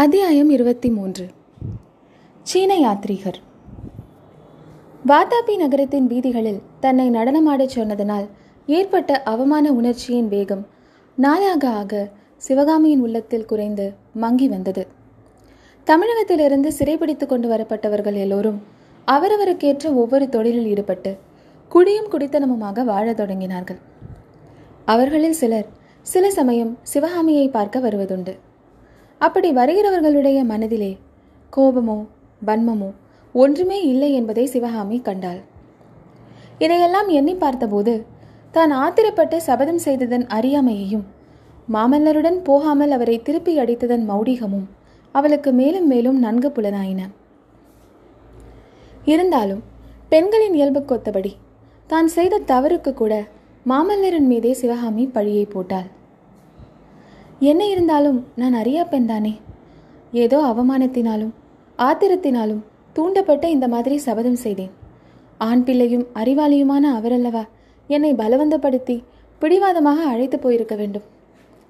அத்தியாயம் இருபத்தி மூன்று சீன யாத்ரீகர். வாதாபி நகரத்தின் வீதிகளில் தன்னை நடனமாடச் சொன்னதனால் ஏற்பட்ட அவமான உணர்ச்சியின் வேகம் நாளாக ஆக சிவகாமியின் உள்ளத்தில் குறைந்து மங்கி வந்தது. தமிழகத்திலிருந்து சிறைபிடித்து கொண்டு வரப்பட்டவர்கள் எல்லோரும் அவரவருக்கேற்ற ஒவ்வொரு தொழிலில் ஈடுபட்டு குடியும் குடித்தனமுமாக வாழத் தொடங்கினார்கள். அவர்களில் சிலர் சில சமயம் சிவகாமியை பார்க்க வருவதுண்டு. அப்படி வருகிறவர்களுடைய மனதிலே கோபமோ வன்மமோ ஒன்றுமே இல்லை என்பதை சிவகாமி கண்டாள். இதையெல்லாம் எண்ணி பார்த்தபோது தான் ஆத்திரப்பட்டு சபதம் செய்ததன் அறியாமையையும் மாமல்லருடன் போகாமல் அவரை திருப்பி அடித்ததன் மௌடிகமும் அவளுக்கு மேலும் மேலும் நன்கு புலனாயின. இருந்தாலும் பெண்களின் இயல்புக்கொத்தபடி தான் செய்த தவறுக்கு கூட மாமல்லரின் மீதே சிவகாமி பழியை போட்டாள். என்ன இருந்தாலும் நான் அறியா பெண்தானே ஏதோ அவமானத்தினாலும் ஆத்திரத்தினாலும் தூண்டப்பட்ட இந்த மாதிரி சபதம் செய்தேன். ஆண் பிள்ளையும் அறிவாளியுமான அவரல்லவா என்னை பலவந்தப்படுத்தி பிடிவாதமாக அழைத்து போயிருக்க வேண்டும்.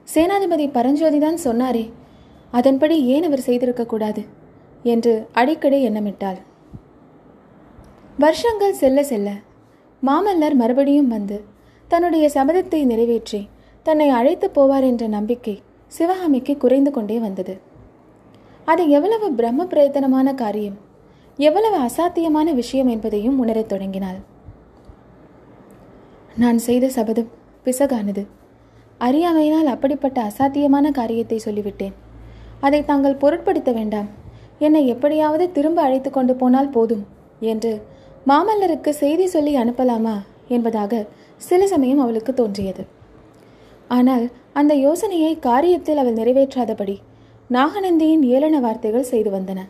சேனாதிபதி பரஞ்சோதி தான் சொன்னாரே அதன்படி ஏன் அவர் செய்திருக்கக்கூடாது என்று அடிக்கடி எண்ணமிட்டாள். வருஷங்கள் செல்ல செல்ல மாமல்லர் மறுபடியும் வந்து தன்னுடைய சபதத்தை நிறைவேற்றி தன்னை அழைத்து போவார் என்ற நம்பிக்கை சிவகாமிக்கு குறைந்து கொண்டே வந்தது. அது எவ்வளவு பிரம்ம பிரயத்தனமான காரியம் எவ்வளவு அசாத்தியமான விஷயம் என்பதையும் உணரத் தொடங்கினாள். நான் செய்த சபதம் பிசகானது. அறியாமையினால் அப்படிப்பட்ட அசாத்தியமான காரியத்தை சொல்லிவிட்டேன். அதை தாங்கள் பொருட்படுத்த வேண்டாம். என்னை எப்படியாவது திரும்ப அழைத்து கொண்டு போனால் போதும் என்று மாமல்லருக்கு செய்தி சொல்லி அனுப்பலாமா என்பதாக சில சமயம் அவளுக்கு தோன்றியது. ஆனால் அந்த யோசனையை காரியத்தில் அவள் நிறைவேற்றாதபடி நாகநந்தியின் ஏளன வார்த்தைகள் செய்து வந்தன.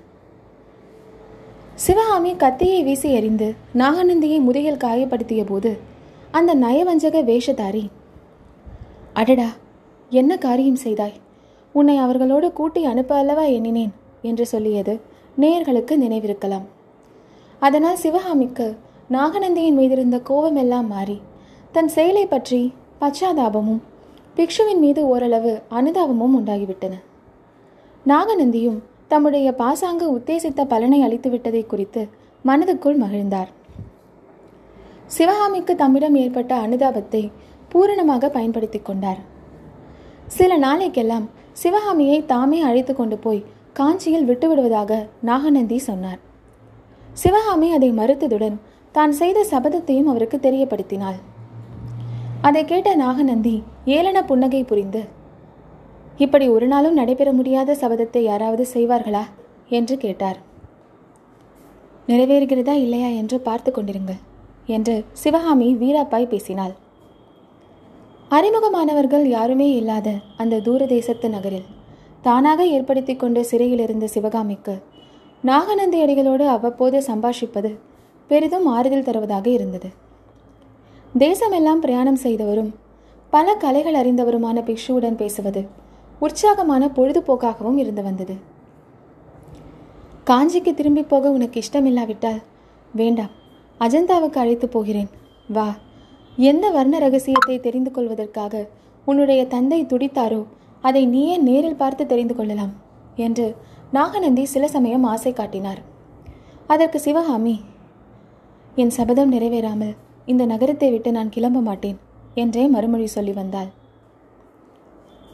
சிவகாமி கத்தியை வீசி எறிந்து நாகநந்தியை முதுகில் காயப்படுத்திய போது அந்த நயவஞ்சக வேஷதாரி அடடா என்ன காரியம் செய்தாய்? உன்னை அவர்களோடு கூட்டி அனுப்ப அல்லவா எண்ணினேன் என்று சொல்லியது நேயர்களுக்கு நினைவிருக்கலாம். அதனால் சிவகாமிக்கு நாகநந்தியின் மீதிருந்த கோபமெல்லாம் மாறி தன் செயலை பற்றி பச்சாதாபமும் பிக்ஷுவின் மீது ஓரளவு அனுதாபமும் உண்டாகிவிட்டன. நாகநந்தியும் தம்முடைய பாசாங்கு உத்தேசித்த பலனை அளித்துவிட்டதை குறித்து மனதுக்குள் மகிழ்ந்தார். சிவகாமிக்கு தம்மிடம் ஏற்பட்ட அனுதாபத்தை பூரணமாக பயன்படுத்தி கொண்டார். சில நாளைக்கெல்லாம் சிவகாமியை தாமே அழைத்து கொண்டு போய் காஞ்சியில் விட்டுவிடுவதாக நாகநந்தி சொன்னார். சிவகாமி அதை மறுத்ததுடன் தான் செய்த சபதத்தையும் அவருக்கு தெரியப்படுத்தினாள். அதை கேட்ட நாகநந்தி ஏளன புன்னகை புரிந்து இப்படி ஒரு நாளும் நடைபெற முடியாத சபதத்தை யாராவது செய்வார்களா? என்று கேட்டார். நிறைவேறுகிறதா இல்லையா என்று பார்த்து கொண்டிருங்கள் என்று சிவகாமி வீராப்பாய் பேசினாள். அறிமுகமானவர்கள் யாருமே இல்லாத அந்த தூர தேசத்து நகரில் தானாக ஏற்படுத்தி கொண்ட சிறையில் இருந்த சிவகாமிக்கு நாகநந்தி அடிகளோடு அவ்வப்போது சம்பாஷிப்பது பெரிதும் ஆறுதல் தருவதாக இருந்தது. தேசமெல்லாம் பிரயாணம் செய்தவரும் பல கலைகள் அறிந்தவருமான பிக்ஷுவுடன் பேசுவது உற்சாகமான பொழுதுபோக்காகவும் இருந்து வந்தது. காஞ்சிக்கு திரும்பி போக உனக்கு இஷ்டமில்லாவிட்டால் வேண்டாம் அஜந்தாவுக்கு அழைத்து போகிறேன். வா எந்த வர்ண ரகசியத்தை தெரிந்து கொள்வதற்காக உன்னுடைய தந்தை துடித்தாரோ அதை நீயே நேரில் பார்த்து தெரிந்து கொள்ளலாம் என்று நாகநந்தி சில சமயம் ஆசை காட்டினார். அதற்கு சிவகாமி என் சபதம் நிறைவேறாமல் இந்த நகரத்தை விட்டு நான் கிளம்ப மாட்டேன் என்றே மறுமொழி சொல்லி வந்தாள்.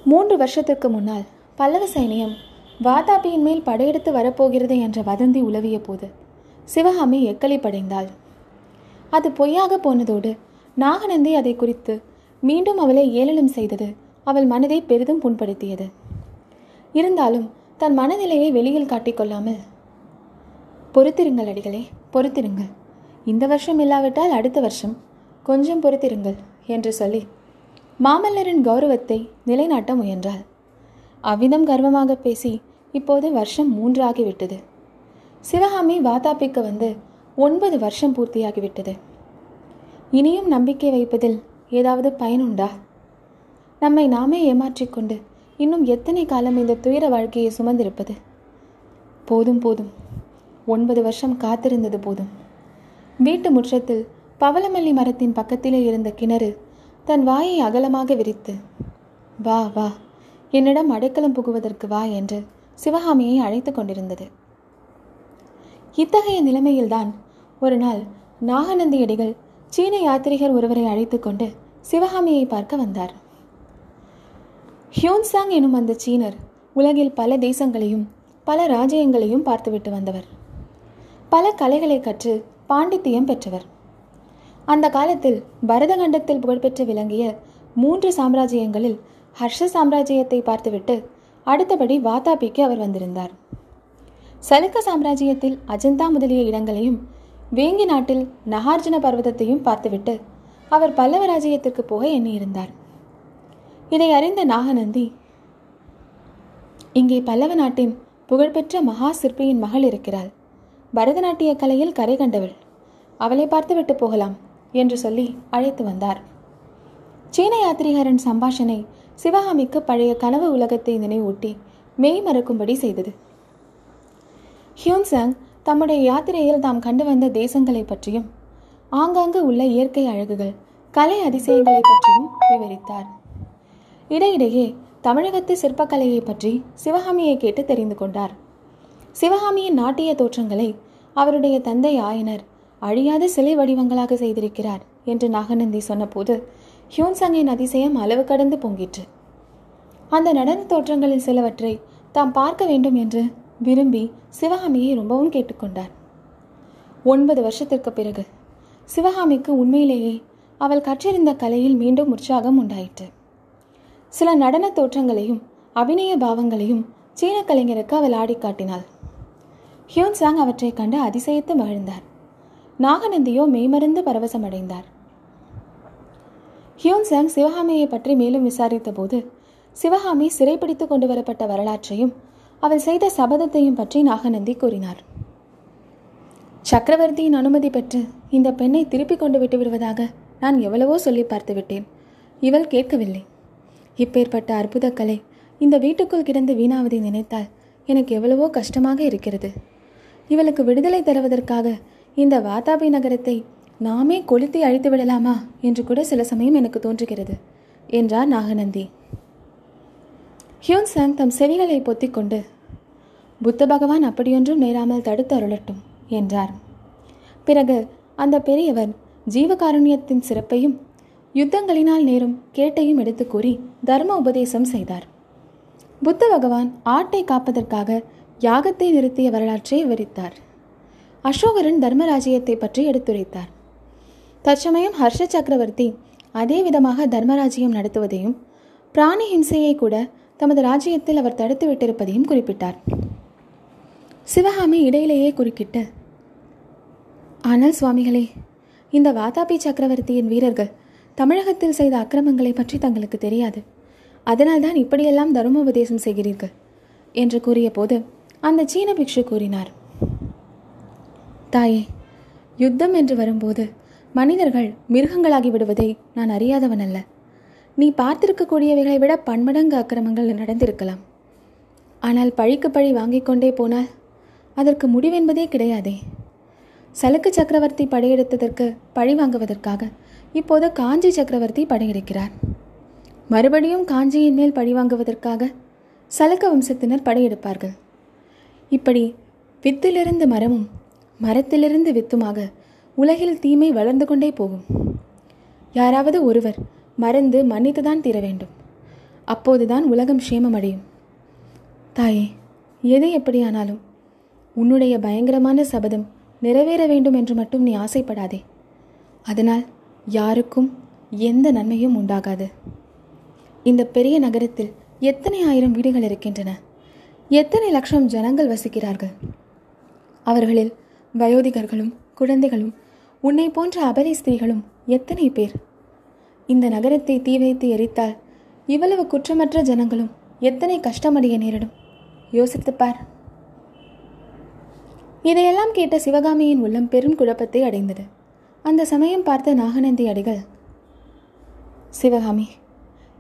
மூன்று வருஷத்திற்கு முன்னால் பல்லவ சைனியம் வாதாபியின் மேல் படையெடுத்து வரப்போகிறது என்ற வதந்தி உலவிய போது சிவகாமி எக்களி படைந்தாள். அது பொய்யாக போனதோடு நாகநந்தி அதை குறித்து மீண்டும் அவளை ஏளனம் செய்தது அவள் மனதை பெரிதும் புண்படுத்தியது. இருந்தாலும் தன் மனநிலையை வெளியில் காட்டிக்கொள்ளாமல் பொறுத்திருங்கள் அடிகளே பொறுத்திருங்கள். இந்த வருஷம் இல்லாவிட்டால் அடுத்த வருஷம். கொஞ்சம் பொறுத்திருங்கள் என்று சொல்லி மாமல்லரின் கௌரவத்தை நிலைநாட்ட முயன்றாள். அவ்விதம் கர்வமாக பேசி இப்போது வருஷம் மூன்று ஆகிவிட்டது சிவகாமி வாதாபிக்கு வந்து ஒன்பது வருஷம் பூர்த்தியாகிவிட்டது. இனியும் நம்பிக்கை வைப்பதில் ஏதாவது பயனுண்டா நம்மை நாமே ஏமாற்றிக்கொண்டு இன்னும் எத்தனை காலம் இந்த துயர வாழ்க்கையை சுமந்திருப்பது? போதும் போதும். ஒன்பது வருஷம் காத்திருந்தது போதும். வீட்டு முற்றத்தில் பவளமல்லி மரத்தின் பக்கத்திலே இருந்த கிணறு தன் வாயை அகலமாக விரித்து வா வா என்னிடம் அடைக்கலம் புகுவதற்கு வா என்று சிவகாமியை அழைத்து கொண்டிருந்தது. இத்தகைய நிலைமையில்தான் ஒரு நாள் நாகநந்தியடிகள் சீன யாத்திரிகர் ஒருவரை அழைத்து கொண்டு சிவகாமியை பார்க்க வந்தார். ஹியோன்சாங் எனும் அந்த சீனர் உலகில் பல தேசங்களையும் பல ராஜ்யங்களையும் பார்த்துவிட்டு வந்தவர். பல கலைகளை கற்று பாண்டித்தியம் பெற்றவர். அந்த காலத்தில் பரதகண்டத்தில் புகழ்பெற்று விளங்கிய மூன்று சாம்ராஜ்யங்களில் ஹர்ஷ சாம்ராஜ்யத்தை பார்த்துவிட்டு அடுத்தபடி வாதாபிக்கு அவர் வந்திருந்தார். சலுக்க சாம்ராஜ்யத்தில் அஜந்தா முதலிய இடங்களையும் வேங்கி நாட்டில் நகார்ஜுன பர்வதத்தையும் பார்த்துவிட்டு அவர் பல்லவ ராஜ்யத்திற்கு போக எண்ணியிருந்தார். இதை அறிந்த நாகநந்தி இங்கே பல்லவ நாட்டின் புகழ்பெற்ற மகா சிற்பியின் மகள் இருக்கிறாள். பரதநாட்டிய கலையில் கரை கண்டவள். அவளை பார்த்துவிட்டு போகலாம் என்று சொல்லி அழைத்து வந்தார். சீன யாத்திரிகரின் சம்பாஷணை சிவகாமிக்கு பழைய கனவு உலகத்தை நினைவூட்டி மெய் மறக்கும்படி செய்தது. ஹியூன்சங் தம்முடைய யாத்திரையில் தாம் கண்டு வந்த தேசங்களை பற்றியும் ஆங்காங்கு உள்ள இயற்கை அழகுகள் கலை அதிசயங்களை பற்றியும் விவரித்தார். இடையிடையே தமிழகத்து சிற்பக்கலையை பற்றி சிவகாமியை கேட்டு தெரிந்து கொண்டார். சிவகாமியின் நாட்டிய தோற்றங்களை அவருடைய தந்தை ஆயனர் அழியாத சிலை வடிவங்களாக செய்திருக்கிறார் என்று நாகநந்தி சொன்னபோது ஹியூன்சங்கின் அதிசயம் அளவு கடந்து பொங்கிற்று. அந்த நடன தோற்றங்களில் சிலவற்றை தாம் பார்க்க வேண்டும் என்று விரும்பி சிவகாமியை ரொம்பவும் கேட்டுக்கொண்டார். ஒன்பது வருஷத்திற்கு பிறகு சிவகாமிக்கு உண்மையிலேயே அவள் கற்றிருந்த கலையில் மீண்டும் உற்சாகம் உண்டாயிற்று. சில நடன தோற்றங்களையும் அபிநய பாவங்களையும் சீன கலைஞருக்கு அவள் ஆடி காட்டினாள் ஹியூன்சாங் அவற்றை கண்டு அதிசயித்து மகிழ்ந்தார். நாகநந்தியோ மெய்மருந்து பரவசமடைந்தார். ஹியூன்சாங் சிவகாமியை பற்றி மேலும் விசாரித்த போது சிவகாமி சிறைப்பிடித்து கொண்டு வரப்பட்ட வரலாற்றையும் அவள் செய்த சபதத்தையும் பற்றி நாகநந்தி கூறினார். சக்கரவர்த்தியின் அனுமதி பெற்று இந்த பெண்ணை திருப்பிக் கொண்டு விட்டு விடுவதாக நான் எவ்வளவோ சொல்லி பார்த்து விட்டேன் இவள் கேட்கவில்லை. இப்பேற்பட்ட அற்புதக்கலை இந்த வீட்டுக்குள் கிடந்து வீணாவதை நினைத்தால் எனக்கு எவ்வளவோ கஷ்டமாக இருக்கிறது. இவளுக்கு விடுதலை தருவதற்காக இந்த வாதாபி நகரத்தை நாமே கொளுத்தி அழித்து விடலாமா என்று கூட சில சமயம் எனக்கு தோன்றுகிறது என்றார் நாகநந்தி. ஹியூன்சாங் தம் செவிகளை பொத்திக்கொண்டு புத்த பகவான் அப்படியொன்றும் நேராமல் தடுத்து அருளட்டும் என்றார். பிறகு அந்த பெரியவர் ஜீவகாருண்யத்தின் சிறப்பையும் யுத்தங்களினால் நேரும் கேட்டையும் எடுத்து கூறி தர்ம உபதேசம் செய்தார். புத்த பகவான் ஆட்டை காப்பதற்காக யாகத்தை நிறுத்திய வரலாற்றை விவரித்தார். அசோகரன் தர்மராஜ்யத்தை பற்றி எடுத்துரைத்தார். தற்சமயம் ஹர்ஷ சக்கரவர்த்தி அதே விதமாக தர்மராஜ்யம் நடத்துவதையும் பிராணி ஹிம்சையை கூட தமது ராஜ்யத்தில் அவர் தடுத்து விட்டிருப்பதையும் குறிப்பிட்டார். சிவகாமி இடையிலேயே குறுக்கிட்டு ஆனால் சுவாமிகளே இந்த வாதாபி சக்கரவர்த்தியின் வீரர்கள் தமிழகத்தில் செய்த அக்கிரமங்களை பற்றி தங்களுக்கு தெரியாது. அதனால்தான் இப்படியெல்லாம் தர்மோபதேசம் செய்கிறீர்கள் என்று கூறிய போது அந்த சீன பிக்ஷு கூறினார். தாயே யுத்தம் என்று வரும்போது மனிதர்கள் மிருகங்களாகி விடுவதை நான் அறியாதவன் அல்ல. நீ பார்த்திருக்கக்கூடியவைகளை விட பன்மடங்கு அக்கிரமங்கள் நடந்திருக்கலாம். ஆனால் பழிக்கு பழி வாங்கிக் கொண்டே போனால் அதற்கு முடிவென்பதே கிடையாதே. சலுக்கு சக்கரவர்த்தி படையெடுத்ததற்கு பழி வாங்குவதற்காக இப்போது காஞ்சி சக்கரவர்த்தி படையெடுக்கிறார். மறுபடியும் காஞ்சியின் மேல் பழி வாங்குவதற்காக சலக்க வம்சத்தினர் படையெடுப்பார்கள். இப்படி வித்திலிருந்து மரமும் மரத்திலிருந்து வித்துமாக உலகில் தீமை வளர்ந்து கொண்டே போகும். யாராவது ஒருவர் மறந்து மன்னித்துதான் தீர வேண்டும். அப்போதுதான் உலகம் சேமமடையும் தாயே எது எப்படியானாலும் உன்னுடைய பயங்கரமான சபதம் நிறைவேற வேண்டும் என்று மட்டும் நீ ஆசைப்படாதே. அதனால் யாருக்கும் எந்த நன்மையும் உண்டாகாது. இந்த பெரிய நகரத்தில் எத்தனை ஆயிரம் வீடுகள் இருக்கின்றன? எத்தனை லட்சம் ஜனங்கள் வசிக்கிறார்கள்? அவர்களில் வயோதிகர்களும் குழந்தைகளும் உன்னை போன்ற அபலை ஸ்திரீகளும் எத்தனை பேர்? இந்த நகரத்தை தீ வைத்து எரித்தால் இவ்வளவு குற்றமற்ற ஜனங்களும் எத்தனை கஷ்டமடைய நேரிடும்? யோசித்துப்பார். இதையெல்லாம் கேட்ட சிவகாமியின் உள்ளம் பெரும் குழப்பத்தை அடைந்தது. அந்த சமயம் பார்த்த நாகநந்தி அடிகள் சிவகாமி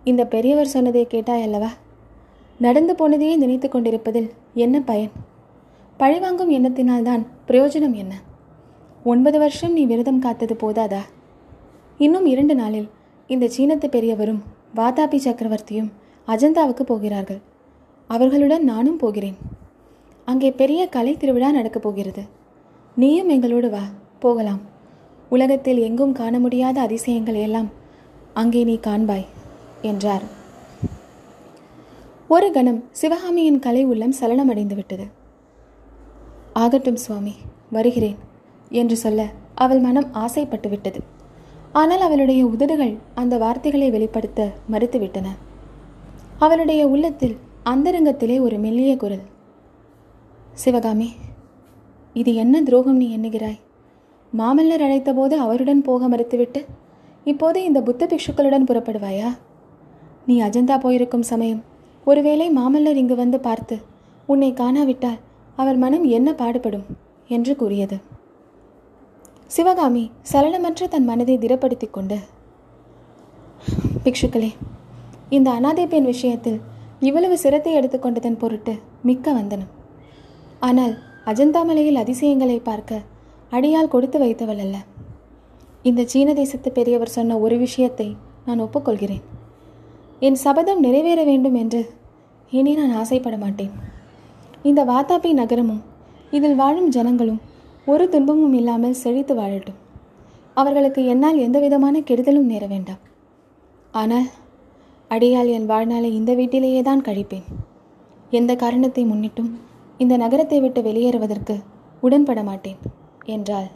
இந்த பெரியவர் சொன்னதை கேட்டாய் அல்லவா? நடந்து போனதையே நினைத்து கொண்டிருப்பதில் என்ன பயன்? பழிவாங்கும் எண்ணத்தினால்தான் பிரயோஜனம் என்ன? ஒன்பது வருஷம் நீ விரதம் காத்தது போதாதா? இன்னும் இரண்டு நாளில் இந்த சீனத்து பெரியவரும் வாதாபி சக்கரவர்த்தியும் அஜந்தாவுக்கு போகிறார்கள். அவர்களுடன் நானும் போகிறேன். அங்கே பெரிய கலை திருவிழா நடக்கப் போகிறது. நீயும் எங்களோடு வா போகலாம். உலகத்தில் எங்கும் காண முடியாத அதிசயங்கள் எல்லாம் அங்கே நீ காண்பாய் என்றார். ஒரு கணம் சிவகாமியின் கலை உள்ளம் சலனமடைந்து விட்டது ஆகட்டும் சுவாமி வருகிறேன் என்று சொல்ல அவள் மனம் ஆசைப்பட்டு விட்டது ஆனால் அவளுடைய உதடுகள் அந்த வார்த்தைகளை வெளிப்படுத்த மறுத்துவிட்டன. அவளுடைய உள்ளத்தில் அந்தரங்கத்திலே ஒரு மெல்லிய குரல். சிவகாமி இது என்ன துரோகம் நீ எண்ணுகிறாய்? மாமல்லர் அழைத்தபோது அவருடன் போக மறுத்துவிட்டு இப்போது இந்த புத்த பிக்ஷுக்களுடன் புறப்படுவாயா? நீ அஜந்தா போயிருக்கும் சமயம் ஒருவேளை மாமல்லர் இங்கு வந்து பார்த்து உன்னை காணாவிட்டால் அவர் மனம் என்ன பாடுபடும்? என்று கூறியது. சிவகாமி சலனமற்ற தன் மனதை திடப்படுத்திக் கொண்டு பிக்ஷுக்களே இந்த அனாதை பெண் விஷயத்தில் இவ்வளவு சிரத்தை எடுத்துக்கொண்டதன் பொருட்டு மிக்க வந்தனம். ஆனால் அஜந்தா மலையில் அதிசயங்களை பார்க்க அடியால் கொடுத்து வைத்தவள் அல்ல. இந்த சீன தேசத்து பெரியவர் சொன்ன ஒரு விஷயத்தை நான் ஒப்புக்கொள்கிறேன். என் சபதம் நிறைவேற வேண்டும் என்று. இனி நான் ஆசைப்பட மாட்டேன். இந்த வாத்தாபி நகரமும் இதில் வாழும் ஜனங்களும் ஒரு துன்பமும் இல்லாமல் செழித்து வாழட்டும். அவர்களுக்கு என்னால் எந்த விதமான கெடுதலும் நேர வேண்டாம். ஆனால் அடியால் என் வாழ்நாளை இந்த வீட்டிலேயே தான் கழிப்பேன். எந்த காரணத்தை முன்னிட்டும் இந்த நகரத்தை விட்டு வெளியேறுவதற்கு உடன்பட மாட்டேன் என்றாள்.